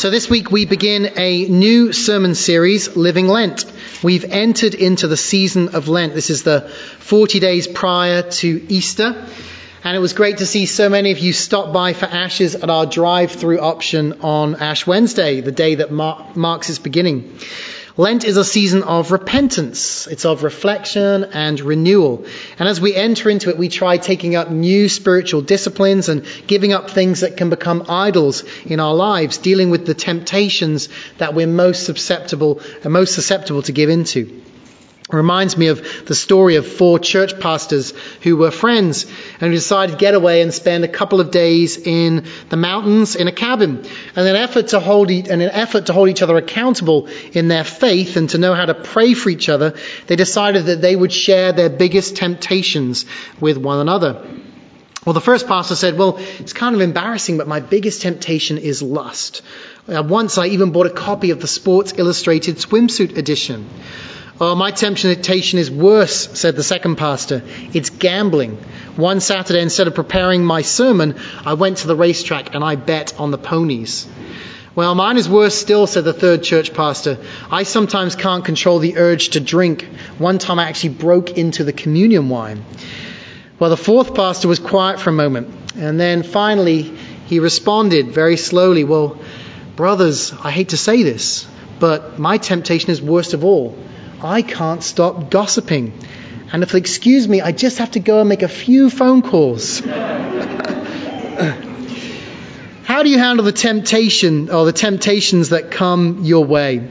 So this week we begin a new sermon series, Living Lent. We've entered into the season of Lent. This is the 40 days prior to Easter. And it was great to see so many of you stop by for ashes at our drive through option on Ash Wednesday, the day that mar- marks its beginning. Lent is a season of repentance. It's of reflection and renewal. And as we enter into it, we try taking up new spiritual disciplines and giving up things that can become idols in our lives, dealing with the temptations that we're most susceptible, most susceptible to give into reminds me of the story of four church pastors who were friends and who decided to get away and spend a couple of days in the mountains in a cabin. And an effort to hold, e- an effort to hold each other accountable in their faith and to know how to pray for each other, they decided that they would share their biggest temptations with one another. Well, the first pastor said, Well, it's kind of embarrassing, but my biggest temptation is lust. Uh, once I even bought a copy of the Sports Illustrated swimsuit edition. Oh, my temptation is worse, said the second pastor. It's gambling. One Saturday, instead of preparing my sermon, I went to the racetrack and I bet on the ponies. Well, mine is worse still, said the third church pastor. I sometimes can't control the urge to drink. One time I actually broke into the communion wine. Well, the fourth pastor was quiet for a moment. And then finally, he responded very slowly, Well, brothers, I hate to say this, but my temptation is worst of all. I can't stop gossiping. And if you'll excuse me, I just have to go and make a few phone calls. How do you handle the temptation or the temptations that come your way?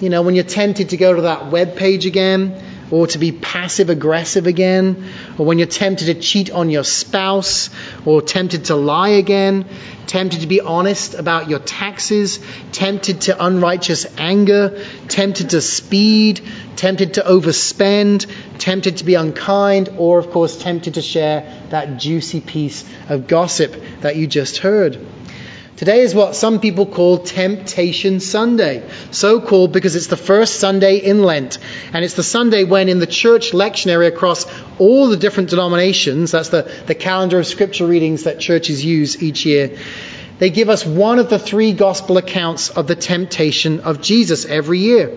You know, when you're tempted to go to that web page again, or to be passive aggressive again, or when you're tempted to cheat on your spouse, or tempted to lie again, tempted to be honest about your taxes, tempted to unrighteous anger, tempted to speed, tempted to overspend, tempted to be unkind, or of course tempted to share that juicy piece of gossip that you just heard. Today is what some people call Temptation Sunday. So called because it's the first Sunday in Lent. And it's the Sunday when in the church lectionary across all the different denominations, that's the, the calendar of scripture readings that churches use each year, they give us one of the three gospel accounts of the temptation of Jesus every year.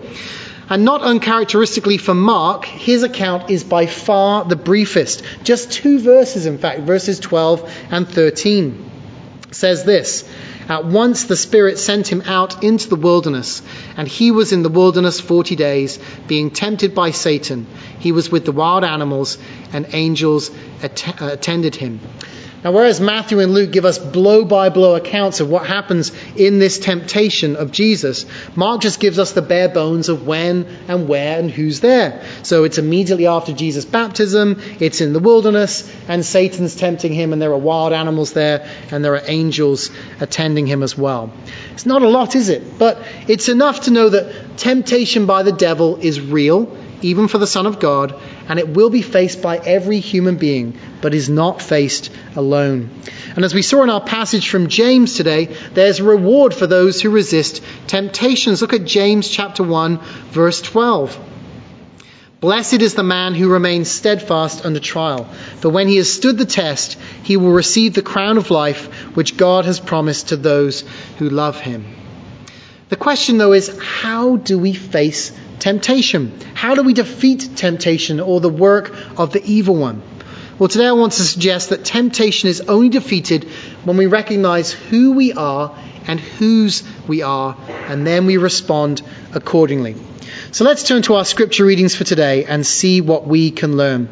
And not uncharacteristically for Mark, his account is by far the briefest. Just two verses, in fact, verses 12 and 13. says this at once the Spirit sent him out into the wilderness, and he was in the wilderness forty days, being tempted by Satan. He was with the wild animals, and angels att- uh, attended him. Now, whereas Matthew and Luke give us blow by blow accounts of what happens in this temptation of Jesus, Mark just gives us the bare bones of when and where and who's there. So it's immediately after Jesus' baptism, it's in the wilderness, and Satan's tempting him, and there are wild animals there, and there are angels attending him as well. It's not a lot, is it? But it's enough to know that temptation by the devil is real even for the Son of God, and it will be faced by every human being, but is not faced alone. And as we saw in our passage from James today, there's reward for those who resist temptations. Look at James chapter 1, verse 12. Blessed is the man who remains steadfast under trial, for when he has stood the test, he will receive the crown of life which God has promised to those who love him. The question, though, is how do we face temptation? How do we defeat temptation or the work of the evil one? Well, today I want to suggest that temptation is only defeated when we recognize who we are and whose we are, and then we respond accordingly. So let's turn to our scripture readings for today and see what we can learn.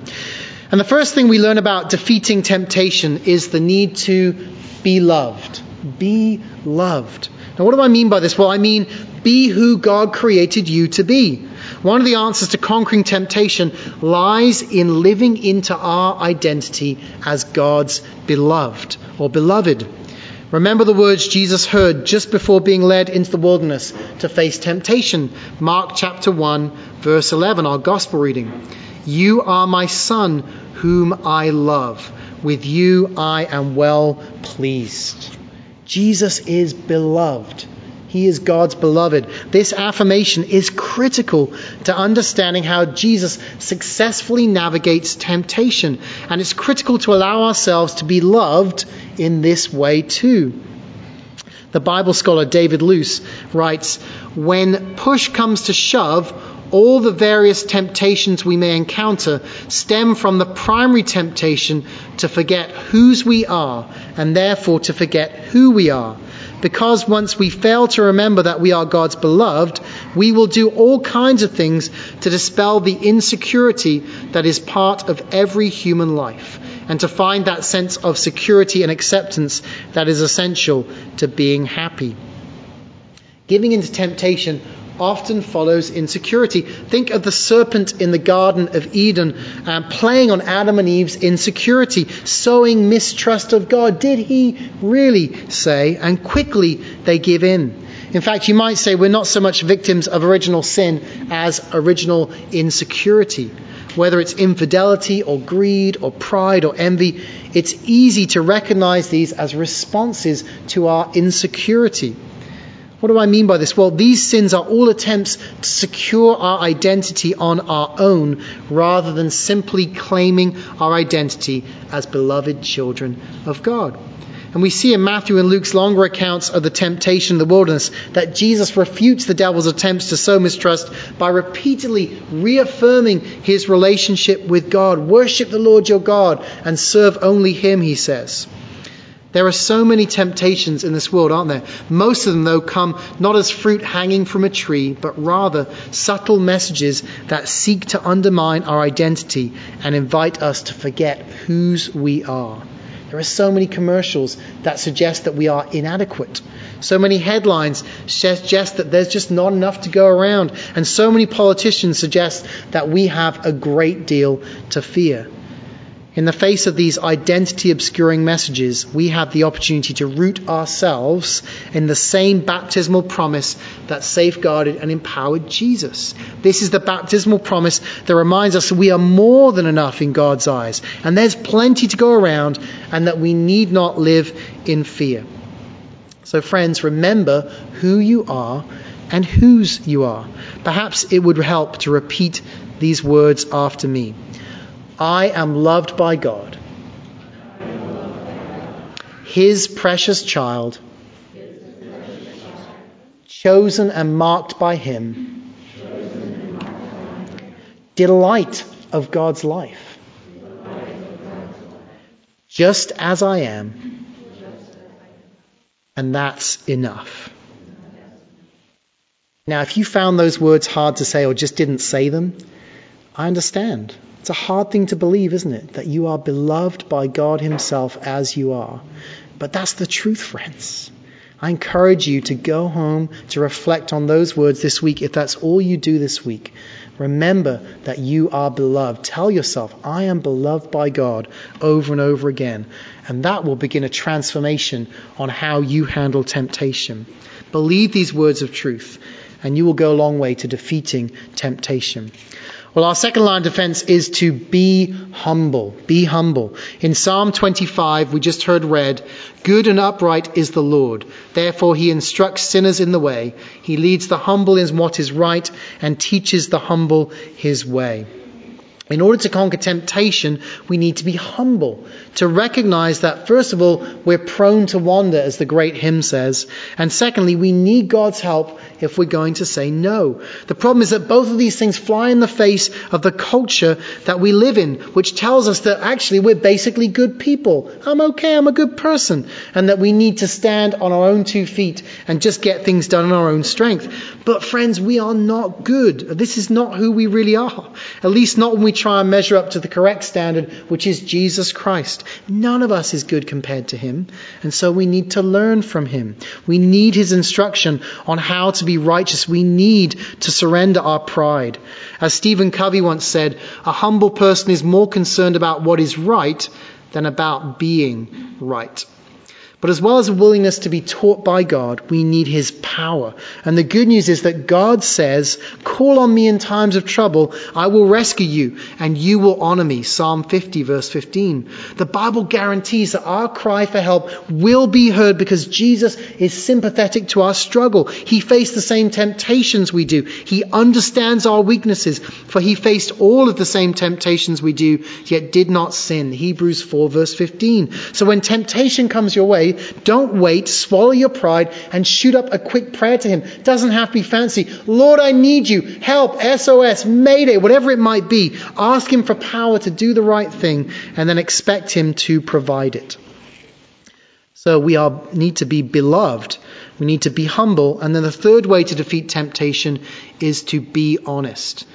And the first thing we learn about defeating temptation is the need to be loved. Be loved. Now, what do I mean by this? Well, I mean be who God created you to be. One of the answers to conquering temptation lies in living into our identity as God's beloved or beloved. Remember the words Jesus heard just before being led into the wilderness to face temptation. Mark chapter 1, verse 11, our gospel reading. You are my son, whom I love. With you I am well pleased. Jesus is beloved. He is God's beloved. This affirmation is critical to understanding how Jesus successfully navigates temptation. And it's critical to allow ourselves to be loved in this way too. The Bible scholar David Lose writes When push comes to shove, all the various temptations we may encounter stem from the primary temptation to forget whose we are and therefore to forget who we are. Because once we fail to remember that we are God's beloved, we will do all kinds of things to dispel the insecurity that is part of every human life and to find that sense of security and acceptance that is essential to being happy. Giving into temptation often follows insecurity. Think of the serpent in the Garden of Eden um, playing on Adam and Eve's insecurity, sowing mistrust of God. Did he really say? And quickly they give in. In fact, you might say we're not so much victims of original sin as original insecurity. Whether it's infidelity or greed or pride or envy, it's easy to recognize these as responses to our insecurity. What do I mean by this? Well, these sins are all attempts to secure our identity on our own rather than simply claiming our identity as beloved children of God. And we see in Matthew and Luke's longer accounts of the temptation in the wilderness that Jesus refutes the devil's attempts to sow mistrust by repeatedly reaffirming his relationship with God. Worship the Lord your God and serve only him, he says. There are so many temptations in this world, aren't there? Most of them, though, come not as fruit hanging from a tree, but rather subtle messages that seek to undermine our identity and invite us to forget whose we are. There are so many commercials that suggest that we are inadequate. So many headlines suggest that there's just not enough to go around. And so many politicians suggest that we have a great deal to fear. In the face of these identity obscuring messages, we have the opportunity to root ourselves in the same baptismal promise that safeguarded and empowered Jesus. This is the baptismal promise that reminds us we are more than enough in God's eyes, and there's plenty to go around, and that we need not live in fear. So, friends, remember who you are and whose you are. Perhaps it would help to repeat these words after me. I am loved by God, His precious child, chosen and marked by Him, delight of God's life, just as I am, and that's enough. Now, if you found those words hard to say or just didn't say them, I understand. It's a hard thing to believe, isn't it? That you are beloved by God Himself as you are. But that's the truth, friends. I encourage you to go home to reflect on those words this week if that's all you do this week. Remember that you are beloved. Tell yourself, I am beloved by God over and over again. And that will begin a transformation on how you handle temptation. Believe these words of truth, and you will go a long way to defeating temptation. Well, our second line of defense is to be humble. Be humble. In Psalm 25, we just heard read, Good and upright is the Lord. Therefore, he instructs sinners in the way. He leads the humble in what is right and teaches the humble his way. In order to conquer temptation, we need to be humble, to recognize that, first of all, we're prone to wander, as the great hymn says, and secondly, we need God's help if we're going to say no. The problem is that both of these things fly in the face of the culture that we live in, which tells us that actually we're basically good people. I'm okay, I'm a good person, and that we need to stand on our own two feet and just get things done in our own strength. But friends, we are not good. This is not who we really are. At least not when we try and measure up to the correct standard, which is Jesus Christ. None of us is good compared to him, and so we need to learn from him. We need his instruction on how to be righteous. We need to surrender our pride. As Stephen Covey once said, a humble person is more concerned about what is right than about being right. But as well as a willingness to be taught by God, we need His power. And the good news is that God says, Call on me in times of trouble, I will rescue you, and you will honor me. Psalm 50, verse 15. The Bible guarantees that our cry for help will be heard because Jesus is sympathetic to our struggle. He faced the same temptations we do. He understands our weaknesses, for He faced all of the same temptations we do, yet did not sin. Hebrews 4, verse 15. So when temptation comes your way, don't wait, swallow your pride, and shoot up a quick prayer to Him. Doesn't have to be fancy. Lord, I need you. Help, SOS, Mayday, whatever it might be. Ask Him for power to do the right thing, and then expect Him to provide it. So we are, need to be beloved. We need to be humble. And then the third way to defeat temptation is to be honest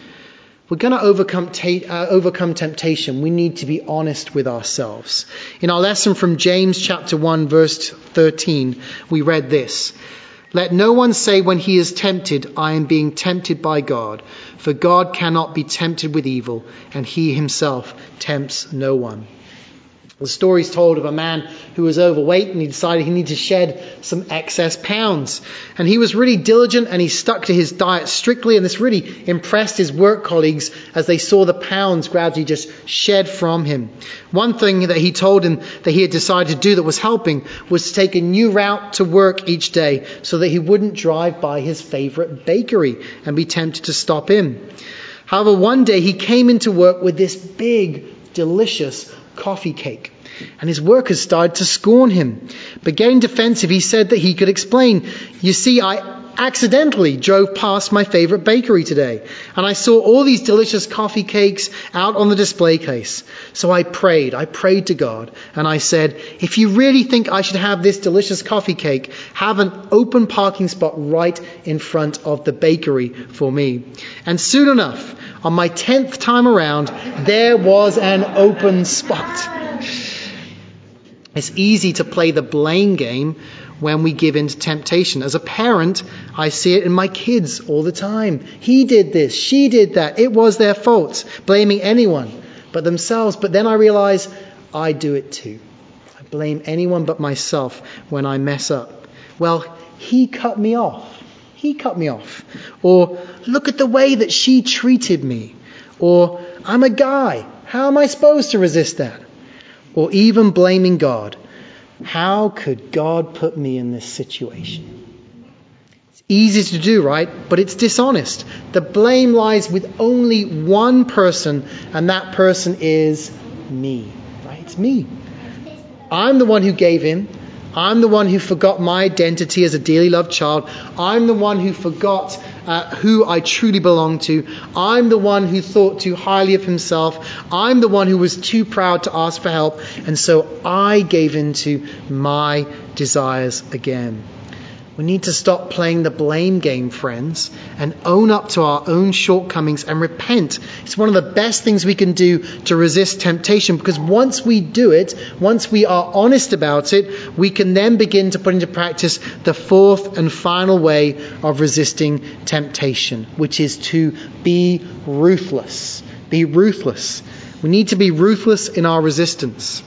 we're going to overcome, uh, overcome temptation, we need to be honest with ourselves. In our lesson from James chapter 1 verse 13, we read this. Let no one say when he is tempted, I am being tempted by God, for God cannot be tempted with evil, and he himself tempts no one. The story is told of a man who was overweight and he decided he needed to shed some excess pounds. And he was really diligent and he stuck to his diet strictly and this really impressed his work colleagues as they saw the pounds gradually just shed from him. One thing that he told him that he had decided to do that was helping was to take a new route to work each day so that he wouldn't drive by his favorite bakery and be tempted to stop in. However, one day he came into work with this big, delicious coffee cake. And his workers started to scorn him. But getting defensive, he said that he could explain. You see, I accidentally drove past my favorite bakery today, and I saw all these delicious coffee cakes out on the display case. So I prayed. I prayed to God, and I said, if you really think I should have this delicious coffee cake, have an open parking spot right in front of the bakery for me. And soon enough, on my tenth time around, there was an open spot. It's easy to play the blame game when we give in to temptation. As a parent, I see it in my kids all the time. He did this, she did that. It was their fault, blaming anyone but themselves. But then I realize I do it too. I blame anyone but myself when I mess up. Well, he cut me off. He cut me off. Or look at the way that she treated me. Or I'm a guy. How am I supposed to resist that? Or even blaming God. How could God put me in this situation? It's easy to do, right? But it's dishonest. The blame lies with only one person, and that person is me. Right? It's me. I'm the one who gave in. I'm the one who forgot my identity as a dearly loved child. I'm the one who forgot uh, who I truly belong to. I'm the one who thought too highly of himself. I'm the one who was too proud to ask for help. And so I gave in to my desires again. We need to stop playing the blame game, friends, and own up to our own shortcomings and repent. It's one of the best things we can do to resist temptation because once we do it, once we are honest about it, we can then begin to put into practice the fourth and final way of resisting temptation, which is to be ruthless. Be ruthless. We need to be ruthless in our resistance.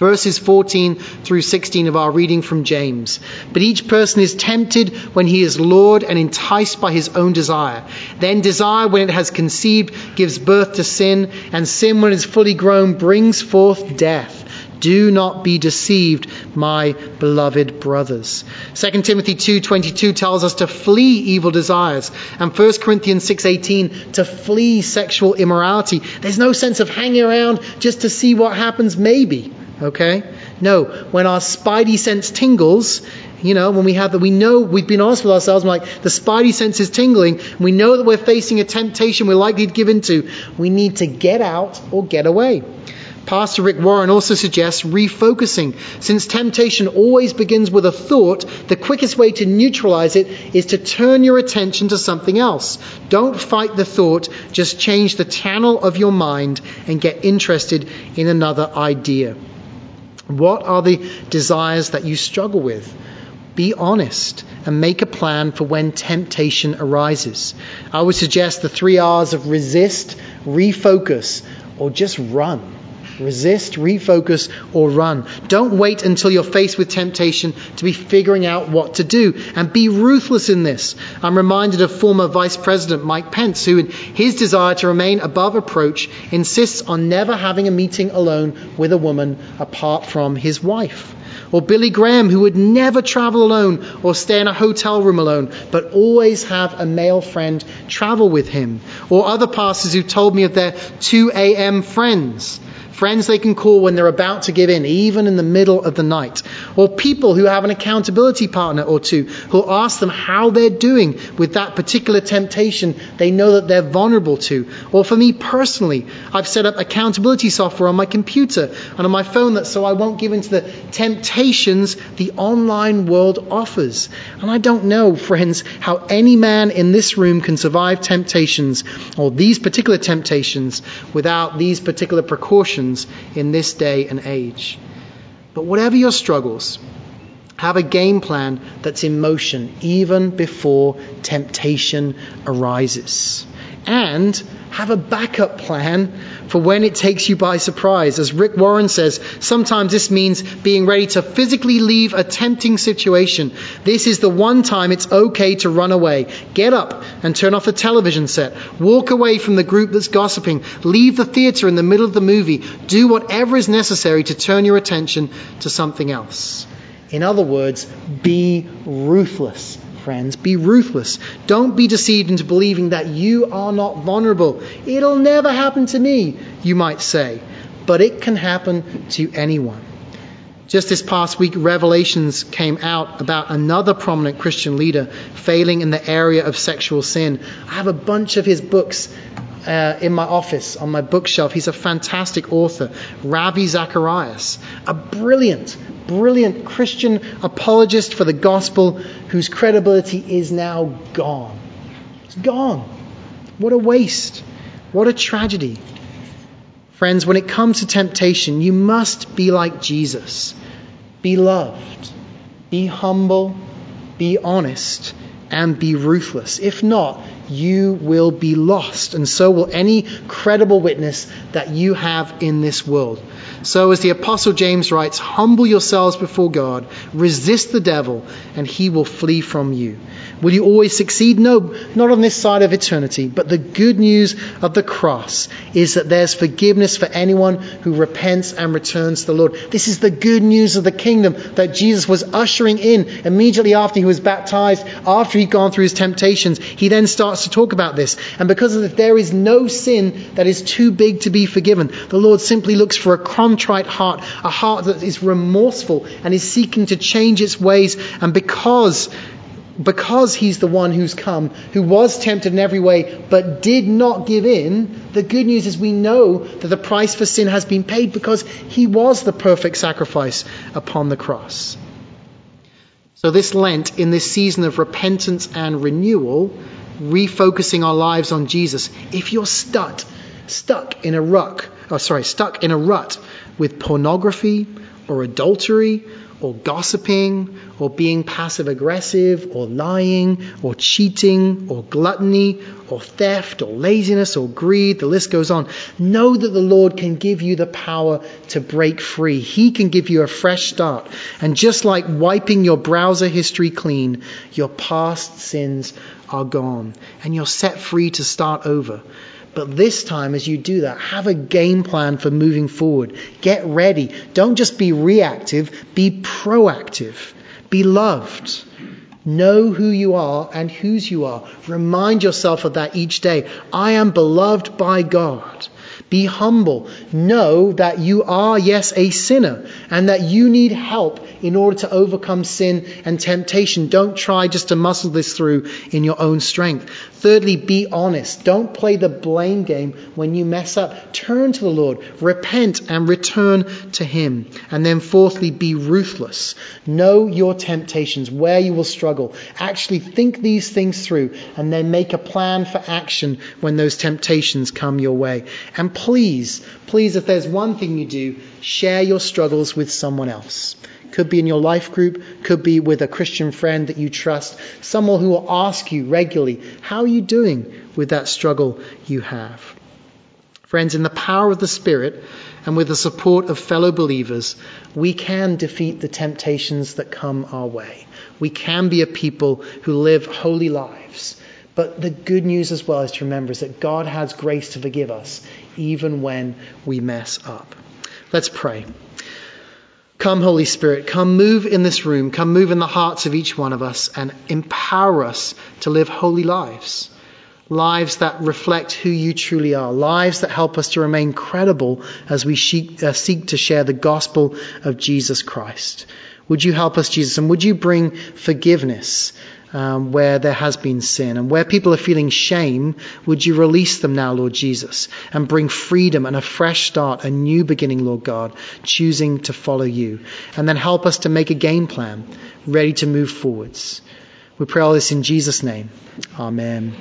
Verses 14 through 16 of our reading from James. But each person is tempted when he is lured and enticed by his own desire. Then desire, when it has conceived, gives birth to sin, and sin, when it is fully grown, brings forth death. Do not be deceived, my beloved brothers. 2 Timothy 2:22 tells us to flee evil desires, and 1 Corinthians 6:18 to flee sexual immorality. There's no sense of hanging around just to see what happens maybe. Okay? No, when our spidey sense tingles, you know, when we have that, we know we've been honest with ourselves, like the spidey sense is tingling, we know that we're facing a temptation we're likely to give into, we need to get out or get away. Pastor Rick Warren also suggests refocusing. Since temptation always begins with a thought, the quickest way to neutralize it is to turn your attention to something else. Don't fight the thought, just change the channel of your mind and get interested in another idea. What are the desires that you struggle with? Be honest and make a plan for when temptation arises. I would suggest the three R's of resist, refocus, or just run. Resist, refocus, or run. Don't wait until you're faced with temptation to be figuring out what to do. And be ruthless in this. I'm reminded of former Vice President Mike Pence, who, in his desire to remain above approach, insists on never having a meeting alone with a woman apart from his wife. Or Billy Graham, who would never travel alone or stay in a hotel room alone, but always have a male friend travel with him. Or other pastors who told me of their 2 a.m. friends friends they can call when they're about to give in, even in the middle of the night, or people who have an accountability partner or two who'll ask them how they're doing with that particular temptation they know that they're vulnerable to. Or for me personally, I've set up accountability software on my computer and on my phone that so I won't give in to the temptations the online world offers. And I don't know, friends, how any man in this room can survive temptations or these particular temptations without these particular precautions in this day and age. But whatever your struggles, have a game plan that's in motion even before temptation arises. And have a backup plan for when it takes you by surprise. As Rick Warren says, sometimes this means being ready to physically leave a tempting situation. This is the one time it's okay to run away. Get up and turn off the television set. Walk away from the group that's gossiping. Leave the theater in the middle of the movie. Do whatever is necessary to turn your attention to something else. In other words, be ruthless friends. Be ruthless. Don't be deceived into believing that you are not vulnerable. It'll never happen to me, you might say. But it can happen to anyone. Just this past week, revelations came out about another prominent Christian leader failing in the area of sexual sin. I have a bunch of his books uh, in my office on my bookshelf. He's a fantastic author, Ravi Zacharias, a brilliant, brilliant Christian apologist for the gospel whose credibility is now gone. It's gone. What a waste. What a tragedy. Friends, when it comes to temptation, you must be like Jesus. Be loved, be humble, be honest, and be ruthless. If not, you will be lost, and so will any credible witness that you have in this world. So, as the Apostle James writes, humble yourselves before God, resist the devil, and he will flee from you. Will you always succeed? No, not on this side of eternity. But the good news of the cross is that there's forgiveness for anyone who repents and returns to the Lord. This is the good news of the kingdom that Jesus was ushering in immediately after he was baptized, after he'd gone through his temptations. He then starts to talk about this. And because of that, there is no sin that is too big to be forgiven. The Lord simply looks for a contrite heart, a heart that is remorseful and is seeking to change its ways. And because because he's the one who's come, who was tempted in every way, but did not give in, the good news is we know that the price for sin has been paid because he was the perfect sacrifice upon the cross. So, this Lent, in this season of repentance and renewal, refocusing our lives on Jesus, if you're stuck, stuck in a rut, oh, sorry, stuck in a rut with pornography or adultery or gossiping or being passive aggressive or lying or cheating or gluttony or theft or laziness or greed, the list goes on. Know that the Lord can give you the power to break free. He can give you a fresh start. And just like wiping your browser history clean, your past sins are gone and you're set free to start over. But this time, as you do that, have a game plan for moving forward. Get ready. Don't just be reactive, be proactive. Be loved. Know who you are and whose you are. Remind yourself of that each day. I am beloved by God. Be humble. Know that you are, yes, a sinner and that you need help in order to overcome sin and temptation. Don't try just to muscle this through in your own strength. Thirdly, be honest. Don't play the blame game when you mess up. Turn to the Lord, repent, and return to Him. And then, fourthly, be ruthless. Know your temptations, where you will struggle. Actually think these things through, and then make a plan for action when those temptations come your way. Please, please, if there's one thing you do, share your struggles with someone else. Could be in your life group, could be with a Christian friend that you trust, someone who will ask you regularly, How are you doing with that struggle you have? Friends, in the power of the Spirit and with the support of fellow believers, we can defeat the temptations that come our way. We can be a people who live holy lives. But the good news as well is to remember is that God has grace to forgive us even when we mess up. Let's pray. Come, Holy Spirit, come move in this room, come move in the hearts of each one of us and empower us to live holy lives. lives that reflect who you truly are, lives that help us to remain credible as we seek, uh, seek to share the gospel of Jesus Christ. Would you help us, Jesus? And would you bring forgiveness um, where there has been sin? And where people are feeling shame, would you release them now, Lord Jesus, and bring freedom and a fresh start, a new beginning, Lord God, choosing to follow you? And then help us to make a game plan, ready to move forwards. We pray all this in Jesus' name. Amen.